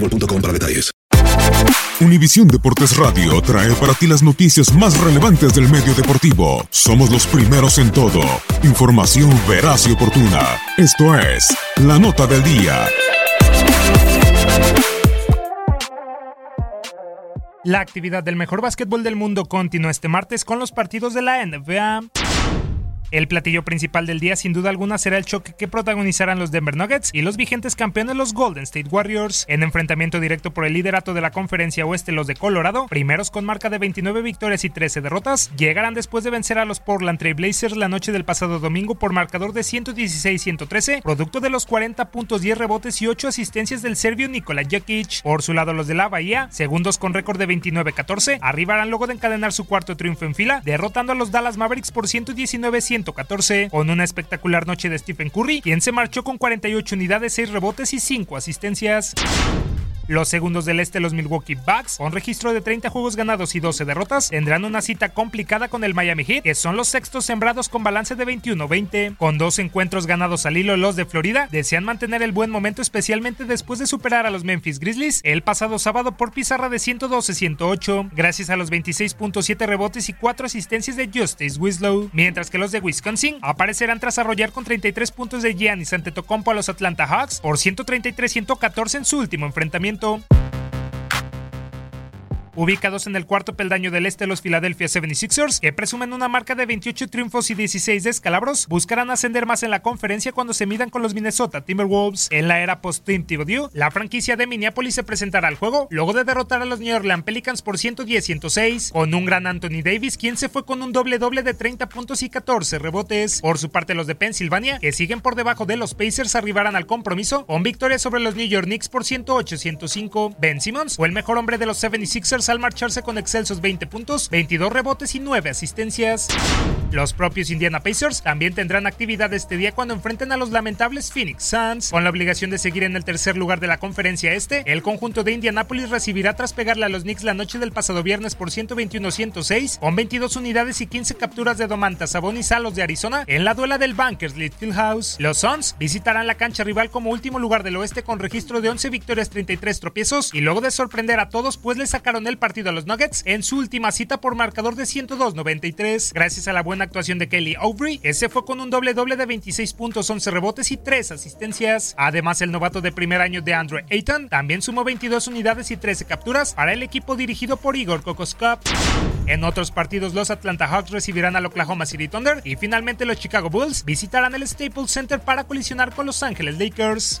boostmobile.com. Univisión Deportes Radio trae para ti las noticias más relevantes del medio deportivo. Somos los primeros en todo. Información veraz y oportuna. Esto es La Nota del Día. La actividad del mejor básquetbol del mundo continúa este martes con los partidos de la NBA. El platillo principal del día sin duda alguna será el choque que protagonizarán los Denver Nuggets y los vigentes campeones los Golden State Warriors en enfrentamiento directo por el liderato de la conferencia oeste los de Colorado, primeros con marca de 29 victorias y 13 derrotas, llegarán después de vencer a los Portland Trail Blazers la noche del pasado domingo por marcador de 116-113, producto de los 40 puntos, 10 rebotes y 8 asistencias del serbio Nikola Jokic. Por su lado los de la Bahía, segundos con récord de 29-14, arribarán luego de encadenar su cuarto triunfo en fila, derrotando a los Dallas Mavericks por 119 114 con una espectacular noche de Stephen Curry, quien se marchó con 48 unidades, 6 rebotes y 5 asistencias. Los segundos del este, los Milwaukee Bucks, con registro de 30 juegos ganados y 12 derrotas, tendrán una cita complicada con el Miami Heat, que son los sextos sembrados con balance de 21-20. Con dos encuentros ganados al hilo, los de Florida desean mantener el buen momento, especialmente después de superar a los Memphis Grizzlies el pasado sábado por pizarra de 112-108, gracias a los 26.7 rebotes y 4 asistencias de Justice Winslow, mientras que los de Wisconsin aparecerán tras arrollar con 33 puntos de Giannis Antetokounmpo a los Atlanta Hawks por 133-114 en su último enfrentamiento. momento. Ubicados en el cuarto peldaño del este, los Philadelphia 76ers, que presumen una marca de 28 triunfos y 16 descalabros, buscarán ascender más en la conferencia cuando se midan con los Minnesota Timberwolves. En la era post-Team Thibodeau, la franquicia de Minneapolis se presentará al juego luego de derrotar a los New Orleans Pelicans por 110-106, con un gran Anthony Davis, quien se fue con un doble-doble de 30 puntos y 14 rebotes. Por su parte, los de Pensilvania, que siguen por debajo de los Pacers, arribarán al compromiso con victoria sobre los New York Knicks por 108-105. Ben Simmons fue el mejor hombre de los 76ers al marcharse con excelsos 20 puntos, 22 rebotes y 9 asistencias. Los propios Indiana Pacers también tendrán actividad este día cuando enfrenten a los lamentables Phoenix Suns. Con la obligación de seguir en el tercer lugar de la conferencia este, el conjunto de Indianapolis recibirá tras pegarle a los Knicks la noche del pasado viernes por 121-106, con 22 unidades y 15 capturas de Domantas Sabonis a los de Arizona en la duela del Bankers League Fieldhouse. Los Suns visitarán la cancha rival como último lugar del oeste con registro de 11 victorias, 33 tropiezos y luego de sorprender a todos pues le sacaron el partido a los Nuggets en su última cita por marcador de 102-93. Gracias a la buena actuación de Kelly Oubre, ese fue con un doble doble de 26 puntos, 11 rebotes y 3 asistencias. Además, el novato de primer año de Andre Ayton también sumó 22 unidades y 13 capturas para el equipo dirigido por Igor Kokoskop. En otros partidos, los Atlanta Hawks recibirán al Oklahoma City Thunder y finalmente los Chicago Bulls visitarán el Staples Center para colisionar con Los Ángeles Lakers.